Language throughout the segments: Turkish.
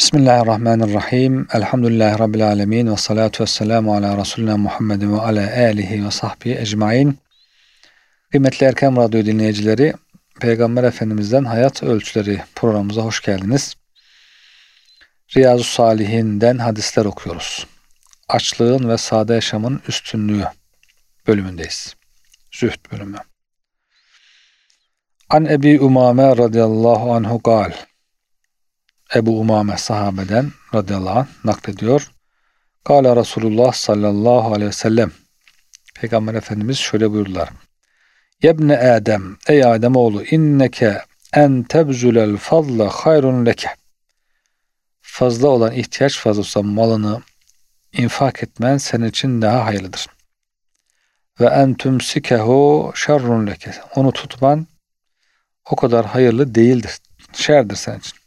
Bismillahirrahmanirrahim. Elhamdülillahi Rabbil alemin. Ve salatu ve selamu ala Resulina Muhammedin ve ala alihi ve sahbihi ecmain. Kıymetli Erkam Radyo dinleyicileri, Peygamber Efendimiz'den Hayat Ölçüleri programımıza hoş geldiniz. Riyazu Salihin'den hadisler okuyoruz. Açlığın ve sade yaşamın üstünlüğü bölümündeyiz. Zühd bölümü. An Ebi Umame radıyallahu anhu gal. Ebu Umame sahabeden radıyallahu anh naklediyor. Kale Resulullah sallallahu aleyhi ve sellem. Peygamber Efendimiz şöyle buyurdular. Yebne Adem, ey Adem oğlu inneke en tebzulel fadla hayrun leke. Fazla olan ihtiyaç fazlası malını infak etmen senin için daha hayırlıdır. Ve en tümsikehu şerrun leke. Onu tutman o kadar hayırlı değildir. Şerdir senin için.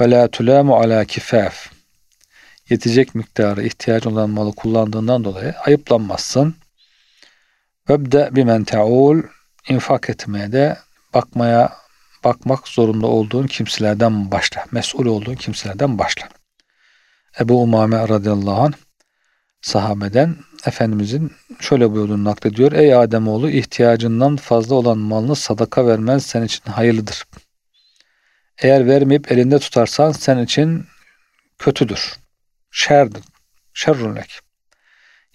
Ve la tulamu ala kifaf. Yetecek miktarı ihtiyaç olan malı kullandığından dolayı ayıplanmazsın. Vebde bimen te'ul infak etmeye de bakmaya bakmak zorunda olduğun kimselerden başla. Mesul olduğun kimselerden başla. Ebu Umame radıyallahu anh sahabeden Efendimizin şöyle buyurduğunu naklediyor. Ey Ademoğlu ihtiyacından fazla olan malını sadaka vermen senin için hayırlıdır. Eğer vermeyip elinde tutarsan senin için kötüdür. Şerdir. Şerrünlek.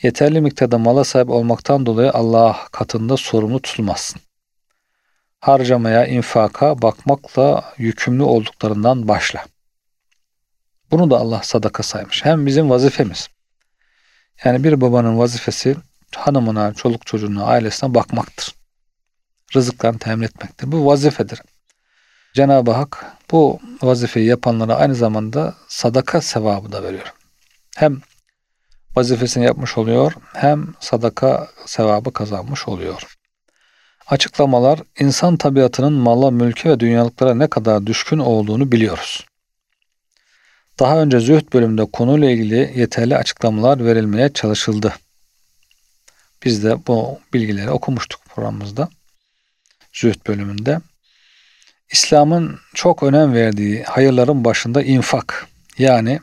Yeterli miktarda mala sahip olmaktan dolayı Allah katında sorumlu tutulmazsın. Harcamaya, infaka bakmakla yükümlü olduklarından başla. Bunu da Allah sadaka saymış. Hem bizim vazifemiz. Yani bir babanın vazifesi hanımına, çoluk çocuğuna, ailesine bakmaktır. Rızıklarını temin etmektir. Bu vazifedir. Cenab-ı Hak bu vazifeyi yapanlara aynı zamanda sadaka sevabı da veriyor. Hem vazifesini yapmış oluyor hem sadaka sevabı kazanmış oluyor. Açıklamalar insan tabiatının mala, mülke ve dünyalıklara ne kadar düşkün olduğunu biliyoruz. Daha önce zühd bölümünde konuyla ilgili yeterli açıklamalar verilmeye çalışıldı. Biz de bu bilgileri okumuştuk programımızda. Zühd bölümünde. İslam'ın çok önem verdiği hayırların başında infak yani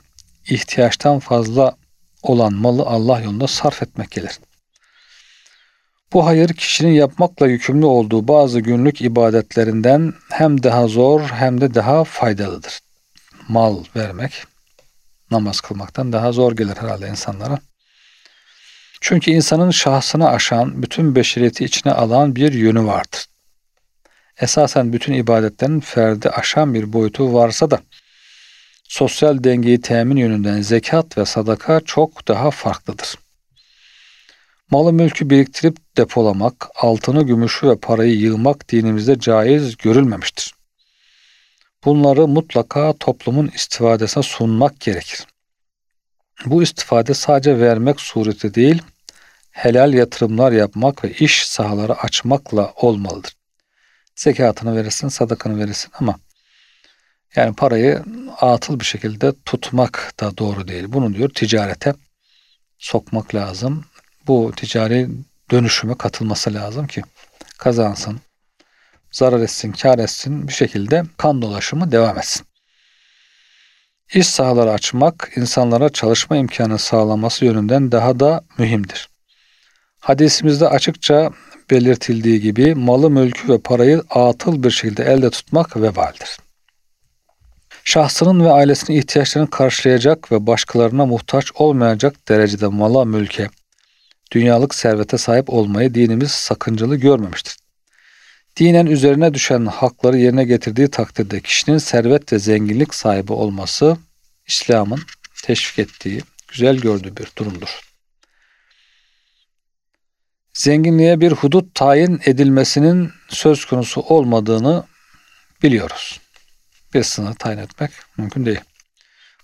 ihtiyaçtan fazla olan malı Allah yolunda sarf etmek gelir. Bu hayır kişinin yapmakla yükümlü olduğu bazı günlük ibadetlerinden hem daha zor hem de daha faydalıdır. Mal vermek namaz kılmaktan daha zor gelir herhalde insanlara. Çünkü insanın şahsını aşan, bütün beşeriyeti içine alan bir yönü vardır esasen bütün ibadetlerin ferdi aşan bir boyutu varsa da sosyal dengeyi temin yönünden zekat ve sadaka çok daha farklıdır. Malı mülkü biriktirip depolamak, altını, gümüşü ve parayı yığmak dinimizde caiz görülmemiştir. Bunları mutlaka toplumun istifadesine sunmak gerekir. Bu istifade sadece vermek sureti değil, helal yatırımlar yapmak ve iş sahaları açmakla olmalıdır zekatını verirsin, sadakanı verirsin ama yani parayı atıl bir şekilde tutmak da doğru değil. Bunu diyor ticarete sokmak lazım. Bu ticari dönüşüme katılması lazım ki kazansın, zarar etsin, kar etsin bir şekilde kan dolaşımı devam etsin. İş sahaları açmak insanlara çalışma imkanı sağlaması yönünden daha da mühimdir. Hadisimizde açıkça belirtildiği gibi malı, mülkü ve parayı atıl bir şekilde elde tutmak vebaldir. Şahsının ve ailesinin ihtiyaçlarını karşılayacak ve başkalarına muhtaç olmayacak derecede mala, mülke, dünyalık servete sahip olmayı dinimiz sakıncalı görmemiştir. Dinen üzerine düşen hakları yerine getirdiği takdirde kişinin servet ve zenginlik sahibi olması İslam'ın teşvik ettiği, güzel gördüğü bir durumdur zenginliğe bir hudut tayin edilmesinin söz konusu olmadığını biliyoruz. Bir sınır tayin etmek mümkün değil.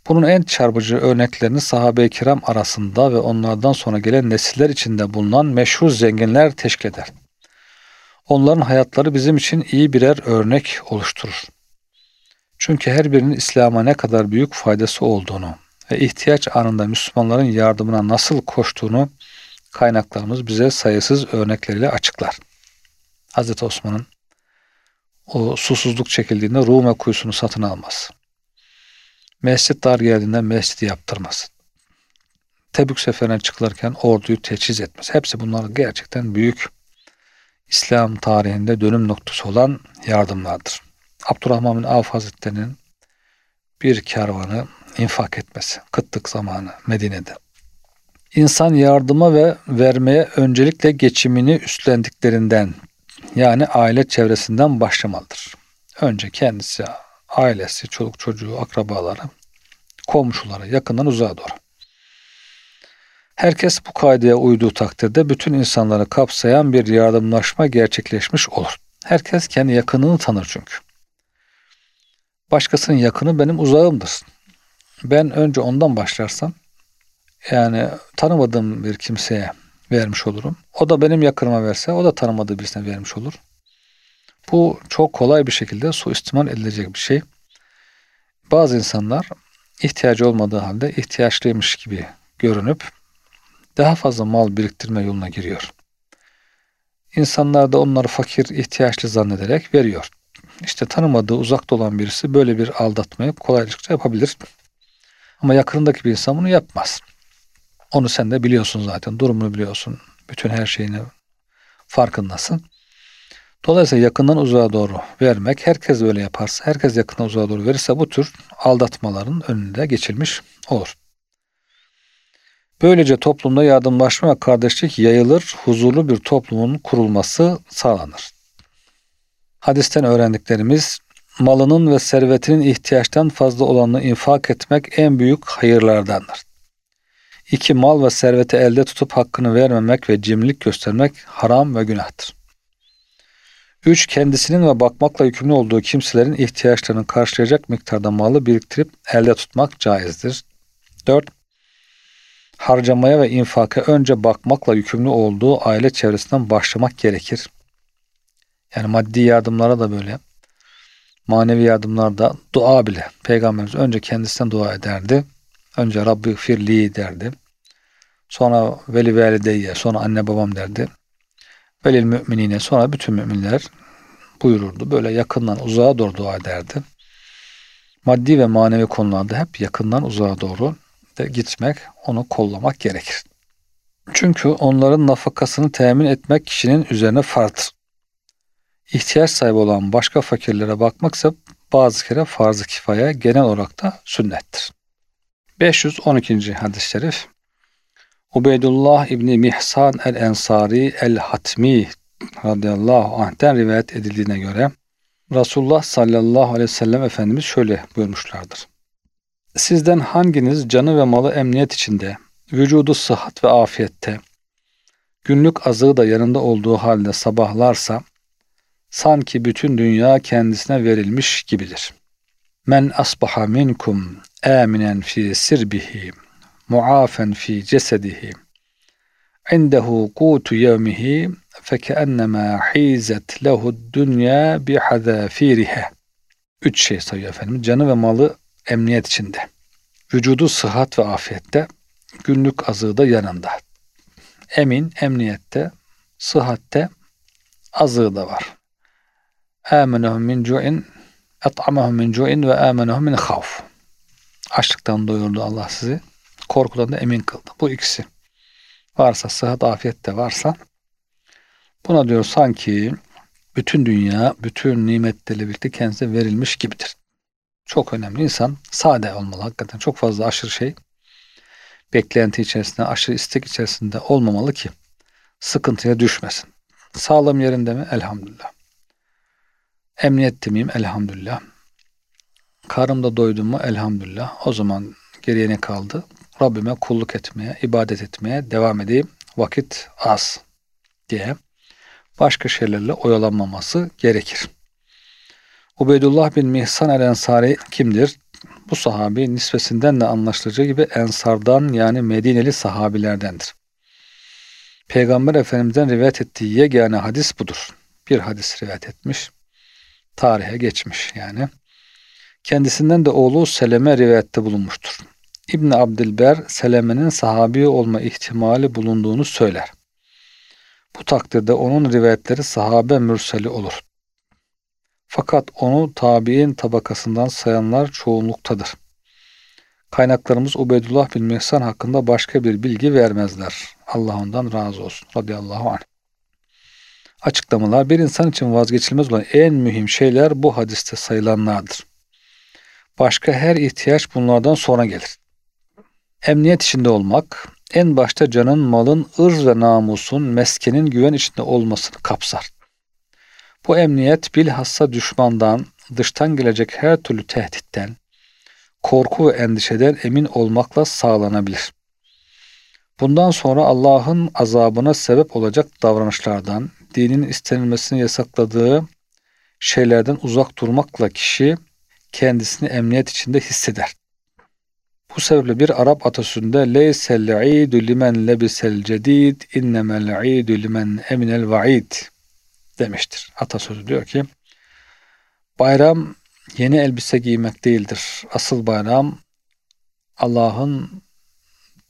Bunun en çarpıcı örneklerini sahabe-i kiram arasında ve onlardan sonra gelen nesiller içinde bulunan meşhur zenginler teşkil eder. Onların hayatları bizim için iyi birer örnek oluşturur. Çünkü her birinin İslam'a ne kadar büyük faydası olduğunu ve ihtiyaç anında Müslümanların yardımına nasıl koştuğunu kaynaklarımız bize sayısız örnekleriyle açıklar. Hz. Osman'ın o susuzluk çekildiğinde Rume kuyusunu satın alması. Mescit dar geldiğinde mescidi yaptırması. Tebük seferine çıkılırken orduyu teçhiz etmesi. Hepsi bunlar gerçekten büyük İslam tarihinde dönüm noktası olan yardımlardır. Abdurrahman bin Avf Hazretleri'nin bir kervanı infak etmesi, kıtlık zamanı Medine'de. İnsan yardıma ve vermeye öncelikle geçimini üstlendiklerinden yani aile çevresinden başlamalıdır. Önce kendisi, ailesi, çoluk çocuğu, akrabaları, komşuları, yakından uzağa doğru. Herkes bu kaideye uyduğu takdirde bütün insanları kapsayan bir yardımlaşma gerçekleşmiş olur. Herkes kendi yakınını tanır çünkü. Başkasının yakını benim uzağımdır. Ben önce ondan başlarsam yani tanımadığım bir kimseye vermiş olurum. O da benim yakınıma verse o da tanımadığı birisine vermiş olur. Bu çok kolay bir şekilde suistimal edilecek bir şey. Bazı insanlar ihtiyacı olmadığı halde ihtiyaçlıymış gibi görünüp daha fazla mal biriktirme yoluna giriyor. İnsanlar da onları fakir, ihtiyaçlı zannederek veriyor. İşte tanımadığı, uzakta olan birisi böyle bir aldatmayı kolaylıkla yapabilir. Ama yakınındaki bir insan bunu yapmaz. Onu sen de biliyorsun zaten. Durumunu biliyorsun. Bütün her şeyini farkındasın. Dolayısıyla yakından uzağa doğru vermek, herkes böyle yaparsa, herkes yakından uzağa doğru verirse bu tür aldatmaların önünde geçilmiş olur. Böylece toplumda yardımlaşma ve kardeşlik yayılır, huzurlu bir toplumun kurulması sağlanır. Hadisten öğrendiklerimiz, malının ve servetinin ihtiyaçtan fazla olanını infak etmek en büyük hayırlardandır. İki mal ve serveti elde tutup hakkını vermemek ve cimrilik göstermek haram ve günahtır. Üç, kendisinin ve bakmakla yükümlü olduğu kimselerin ihtiyaçlarını karşılayacak miktarda malı biriktirip elde tutmak caizdir. Dört, harcamaya ve infaka önce bakmakla yükümlü olduğu aile çevresinden başlamak gerekir. Yani maddi yardımlara da böyle, manevi yardımlarda dua bile. Peygamberimiz önce kendisinden dua ederdi. Önce Rabbi firli derdi. Sonra veli velideyye, sonra anne babam derdi. Velil müminine, sonra bütün müminler buyururdu. Böyle yakından uzağa doğru dua ederdi. Maddi ve manevi konularda hep yakından uzağa doğru de gitmek, onu kollamak gerekir. Çünkü onların nafakasını temin etmek kişinin üzerine farzdır. İhtiyaç sahibi olan başka fakirlere bakmaksa bazı kere farz-ı kifaya genel olarak da sünnettir. 512. hadis-i şerif Ubeydullah İbni Mihsan el-Ensari el-Hatmi radıyallahu anh'ten rivayet edildiğine göre Resulullah sallallahu aleyhi ve sellem Efendimiz şöyle buyurmuşlardır. Sizden hanginiz canı ve malı emniyet içinde, vücudu sıhhat ve afiyette, günlük azığı da yanında olduğu halde sabahlarsa, sanki bütün dünya kendisine verilmiş gibidir. Men asbaha minkum aminen fi sirbihi, muafen fi cesedihi, indehu kutu yevmihi, fekennema hizet lehu dünya bihazafirihe. Üç şey sayıyor efendim. Canı ve malı emniyet içinde. Vücudu sıhhat ve afiyette, günlük azığı da yanında. Emin, emniyette, sıhhatte, azığı da var. Âmenehum min cu'in, min cu'in ve âmenehum min havf. Açlıktan doyurdu Allah sizi. Korkudan da emin kıldı. Bu ikisi. Varsa, sıhhat, afiyet de varsa buna diyor sanki bütün dünya, bütün nimetlerle birlikte kendisine verilmiş gibidir. Çok önemli. İnsan sade olmalı. Hakikaten çok fazla aşırı şey beklenti içerisinde, aşırı istek içerisinde olmamalı ki sıkıntıya düşmesin. Sağlığım yerinde mi? Elhamdülillah. Emniyette miyim? Elhamdülillah. Karımda doydum mu? Elhamdülillah. O zaman geriye ne kaldı? Rabbime kulluk etmeye, ibadet etmeye devam edeyim. Vakit az diye başka şeylerle oyalanmaması gerekir. Ubeydullah bin Mihsan el Ensari kimdir? Bu sahabi nisvesinden de anlaşılacağı gibi Ensardan yani Medineli sahabilerdendir. Peygamber Efendimiz'den rivayet ettiği yegane hadis budur. Bir hadis rivayet etmiş. Tarihe geçmiş yani. Kendisinden de oğlu Seleme rivayette bulunmuştur. İbn Abdilber Seleme'nin sahabi olma ihtimali bulunduğunu söyler. Bu takdirde onun rivayetleri sahabe mürseli olur. Fakat onu tabi'in tabakasından sayanlar çoğunluktadır. Kaynaklarımız Ubeydullah bin Mihsan hakkında başka bir bilgi vermezler. Allah ondan razı olsun. Radıyallahu anh. Açıklamalar bir insan için vazgeçilmez olan en mühim şeyler bu hadiste sayılanlardır. Başka her ihtiyaç bunlardan sonra gelir. Emniyet içinde olmak, en başta canın, malın, ırz ve namusun, meskenin güven içinde olmasını kapsar. Bu emniyet bilhassa düşmandan, dıştan gelecek her türlü tehditten, korku ve endişeden emin olmakla sağlanabilir. Bundan sonra Allah'ın azabına sebep olacak davranışlardan, dinin istenilmesini yasakladığı şeylerden uzak durmakla kişi kendisini emniyet içinde hisseder. Bu sebeple bir Arap atasözünde leysel idu limen lebisel cedid innemel idu limen eminel vaid demiştir. Atasözü diyor ki bayram yeni elbise giymek değildir. Asıl bayram Allah'ın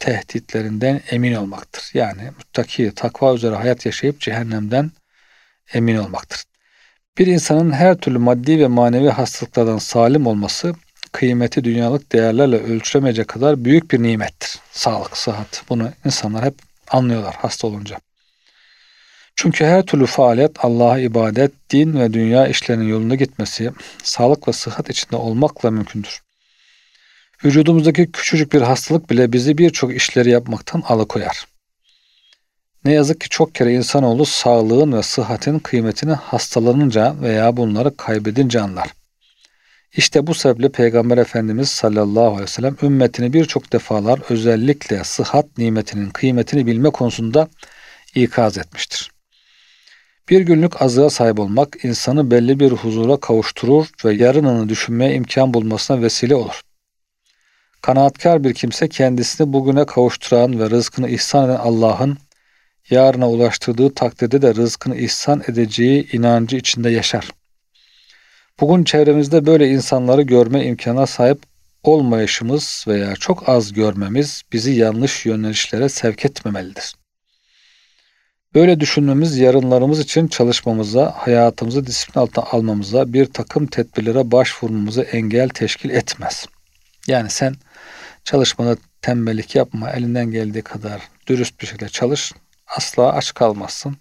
tehditlerinden emin olmaktır. Yani muttaki, takva üzere hayat yaşayıp cehennemden emin olmaktır. Bir insanın her türlü maddi ve manevi hastalıklardan salim olması kıymeti dünyalık değerlerle ölçülemeyecek kadar büyük bir nimettir. Sağlık, sıhhat. Bunu insanlar hep anlıyorlar hasta olunca. Çünkü her türlü faaliyet Allah'a ibadet, din ve dünya işlerinin yolunda gitmesi, sağlık ve sıhhat içinde olmakla mümkündür. Vücudumuzdaki küçücük bir hastalık bile bizi birçok işleri yapmaktan alıkoyar. Ne yazık ki çok kere insanoğlu sağlığın ve sıhhatin kıymetini hastalanınca veya bunları kaybedince anlar. İşte bu sebeple Peygamber Efendimiz sallallahu aleyhi ve sellem ümmetini birçok defalar özellikle sıhhat nimetinin kıymetini bilme konusunda ikaz etmiştir. Bir günlük azığa sahip olmak insanı belli bir huzura kavuşturur ve yarınını düşünmeye imkan bulmasına vesile olur. Kanaatkar bir kimse kendisini bugüne kavuşturan ve rızkını ihsan eden Allah'ın yarına ulaştırdığı takdirde de rızkını ihsan edeceği inancı içinde yaşar. Bugün çevremizde böyle insanları görme imkana sahip olmayışımız veya çok az görmemiz bizi yanlış yönelişlere sevk etmemelidir. Böyle düşünmemiz yarınlarımız için çalışmamıza, hayatımızı disiplin altına almamıza, bir takım tedbirlere başvurmamıza engel teşkil etmez. Yani sen çalışmada tembellik yapma, elinden geldiği kadar dürüst bir şekilde çalış, asla aç kalmazsın.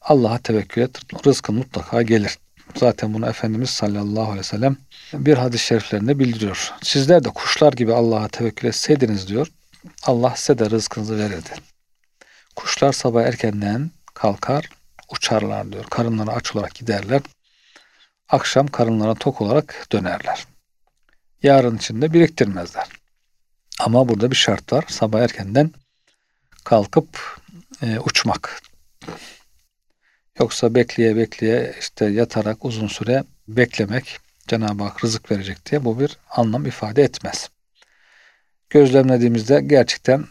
Allah'a tevekkül et, rızkın mutlaka gelir. Zaten bunu Efendimiz sallallahu aleyhi ve sellem bir hadis-i şeriflerinde bildiriyor. Sizler de kuşlar gibi Allah'a tevekkül etseydiniz diyor, Allah size de rızkınızı verirdi. Kuşlar sabah erkenden kalkar, uçarlar diyor. Karınları aç olarak giderler. Akşam karınlara tok olarak dönerler. Yarın içinde biriktirmezler. Ama burada bir şart var. Sabah erkenden kalkıp e, uçmak. Yoksa bekleye bekleye işte yatarak uzun süre beklemek Cenab-ı Hak rızık verecek diye bu bir anlam ifade etmez. Gözlemlediğimizde gerçekten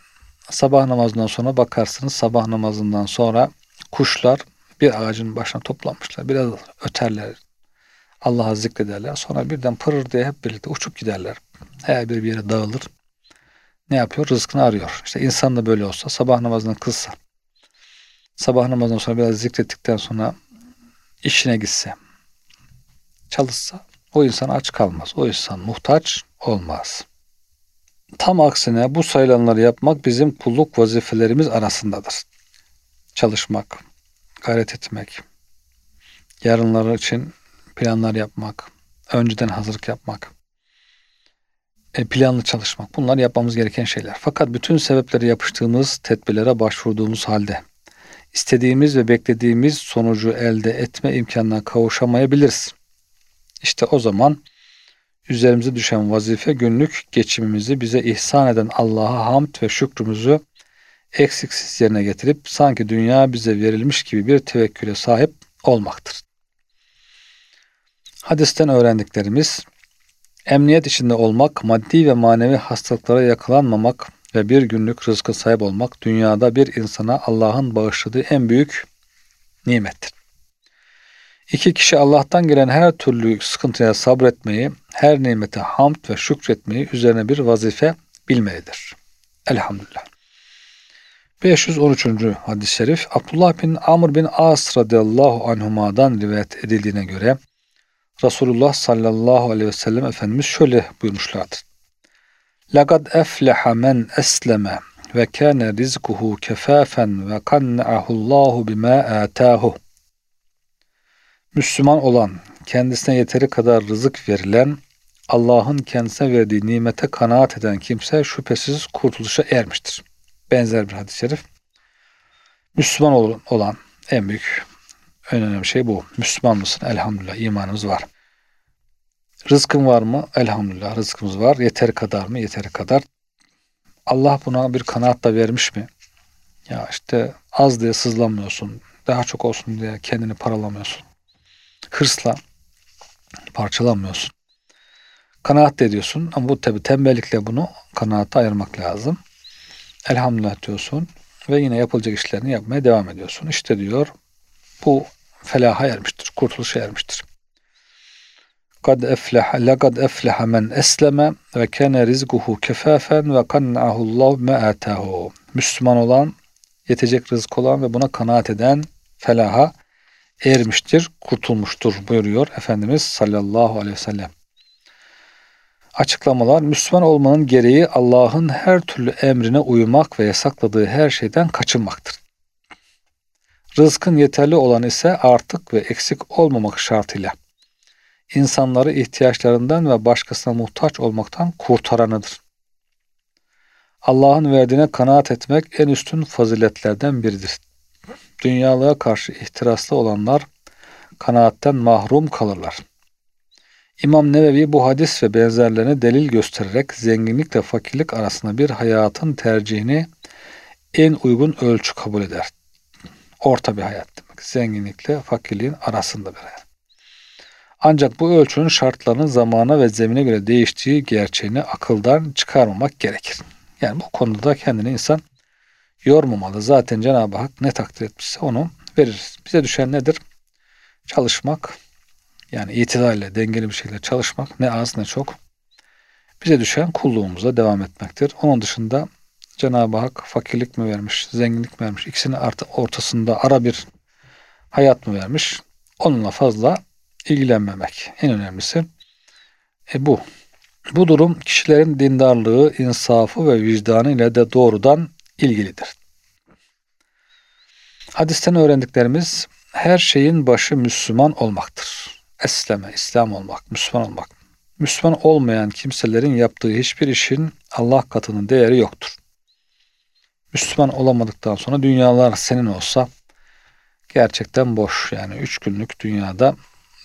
sabah namazından sonra bakarsınız sabah namazından sonra kuşlar bir ağacın başına toplanmışlar. Biraz öterler. Allah'a zikrederler. Sonra birden pırır diye hep birlikte uçup giderler. Her bir bir yere dağılır. Ne yapıyor? Rızkını arıyor. İşte insan da böyle olsa sabah namazını kılsa sabah namazından sonra biraz zikrettikten sonra işine gitse çalışsa o insan aç kalmaz. O insan muhtaç olmaz. Tam aksine bu sayılanları yapmak bizim kulluk vazifelerimiz arasındadır. Çalışmak, gayret etmek, yarınları için planlar yapmak, önceden hazırlık yapmak, planlı çalışmak. Bunlar yapmamız gereken şeyler. Fakat bütün sebepleri yapıştığımız tedbirlere başvurduğumuz halde istediğimiz ve beklediğimiz sonucu elde etme imkanına kavuşamayabiliriz. İşte o zaman üzerimize düşen vazife günlük geçimimizi bize ihsan eden Allah'a hamd ve şükrümüzü eksiksiz yerine getirip sanki dünya bize verilmiş gibi bir tevekküle sahip olmaktır. Hadisten öğrendiklerimiz emniyet içinde olmak, maddi ve manevi hastalıklara yakalanmamak ve bir günlük rızkı sahip olmak dünyada bir insana Allah'ın bağışladığı en büyük nimettir. İki kişi Allah'tan gelen her türlü sıkıntıya sabretmeyi, her nimete hamd ve şükretmeyi üzerine bir vazife bilmelidir. Elhamdülillah. 513. hadis-i şerif Abdullah bin Amr bin As radıyallahu anhuma'dan rivayet edildiğine göre Resulullah sallallahu aleyhi ve sellem Efendimiz şöyle buyurmuşlardır. Laqad efleha men esleme ve kâne rizkuhu kefafen ve kanna'ahullahu bima atahu. Müslüman olan, kendisine yeteri kadar rızık verilen, Allah'ın kendisine verdiği nimete kanaat eden kimse şüphesiz kurtuluşa ermiştir. Benzer bir hadis-i şerif. Müslüman olan en büyük, en önemli şey bu. Müslüman mısın? Elhamdülillah imanımız var. Rızkın var mı? Elhamdülillah rızkımız var. Yeteri kadar mı? Yeteri kadar. Allah buna bir kanaat da vermiş mi? Ya işte az diye sızlanmıyorsun. Daha çok olsun diye kendini paralamıyorsun. Hırsla parçalanmıyorsun. Kanaat ediyorsun ama bu tabi tembellikle bunu kanaata ayırmak lazım. Elhamdülillah diyorsun ve yine yapılacak işlerini yapmaya devam ediyorsun. İşte diyor bu felaha ermiştir, kurtuluşa ermiştir. Kad efleha laqad efleha men esleme ve kana rizquhu kefafen ve kanna'ahu Allah ma atahu. Müslüman olan, yetecek rızık olan ve buna kanaat eden felaha ermiştir, kurtulmuştur buyuruyor Efendimiz sallallahu aleyhi ve sellem. Açıklamalar Müslüman olmanın gereği Allah'ın her türlü emrine uymak ve yasakladığı her şeyden kaçınmaktır. Rızkın yeterli olan ise artık ve eksik olmamak şartıyla insanları ihtiyaçlarından ve başkasına muhtaç olmaktan kurtaranıdır. Allah'ın verdiğine kanaat etmek en üstün faziletlerden biridir. Dünyalığa karşı ihtiraslı olanlar kanaatten mahrum kalırlar. İmam Nevevi bu hadis ve benzerlerini delil göstererek zenginlikle fakirlik arasında bir hayatın tercihini en uygun ölçü kabul eder. Orta bir hayat demek. Zenginlikle fakirliğin arasında bir hayat. Ancak bu ölçünün şartlarının zamana ve zemine göre değiştiği gerçeğini akıldan çıkarmamak gerekir. Yani bu konuda kendini insan yormamalı. Zaten Cenab-ı Hak ne takdir etmişse onu verir. Bize düşen nedir? Çalışmak, yani itidarla dengeli bir şekilde çalışmak ne az ne çok. Bize düşen kulluğumuza devam etmektir. Onun dışında Cenab-ı Hak fakirlik mi vermiş, zenginlik mi vermiş, ikisinin ortasında ara bir hayat mı vermiş? Onunla fazla ilgilenmemek. En önemlisi e bu. Bu durum kişilerin dindarlığı, insafı ve vicdanı ile de doğrudan ilgilidir. Hadisten öğrendiklerimiz her şeyin başı Müslüman olmaktır. Esleme, İslam olmak, Müslüman olmak. Müslüman olmayan kimselerin yaptığı hiçbir işin Allah katının değeri yoktur. Müslüman olamadıktan sonra dünyalar senin olsa gerçekten boş. Yani üç günlük dünyada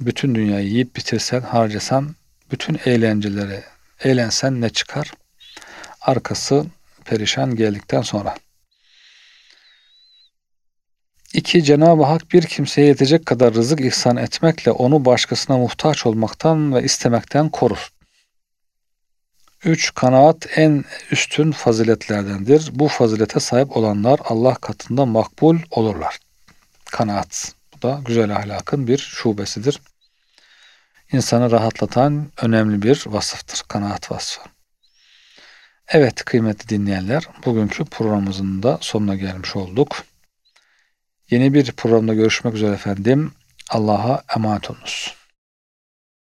bütün dünyayı yiyip bitirsen, harcasan, bütün eğlenceleri eğlensen ne çıkar? Arkası perişan geldikten sonra. İki, Cenab-ı Hak bir kimseye yetecek kadar rızık ihsan etmekle onu başkasına muhtaç olmaktan ve istemekten korur. Üç, kanaat en üstün faziletlerdendir. Bu fazilete sahip olanlar Allah katında makbul olurlar. Kanaat. Bu da güzel ahlakın bir şubesidir. İnsanı rahatlatan önemli bir vasıftır. Kanaat vasfı. Evet kıymetli dinleyenler, bugünkü programımızın da sonuna gelmiş olduk. Yeni bir programda görüşmek üzere efendim. Allah'a emanet olunuz.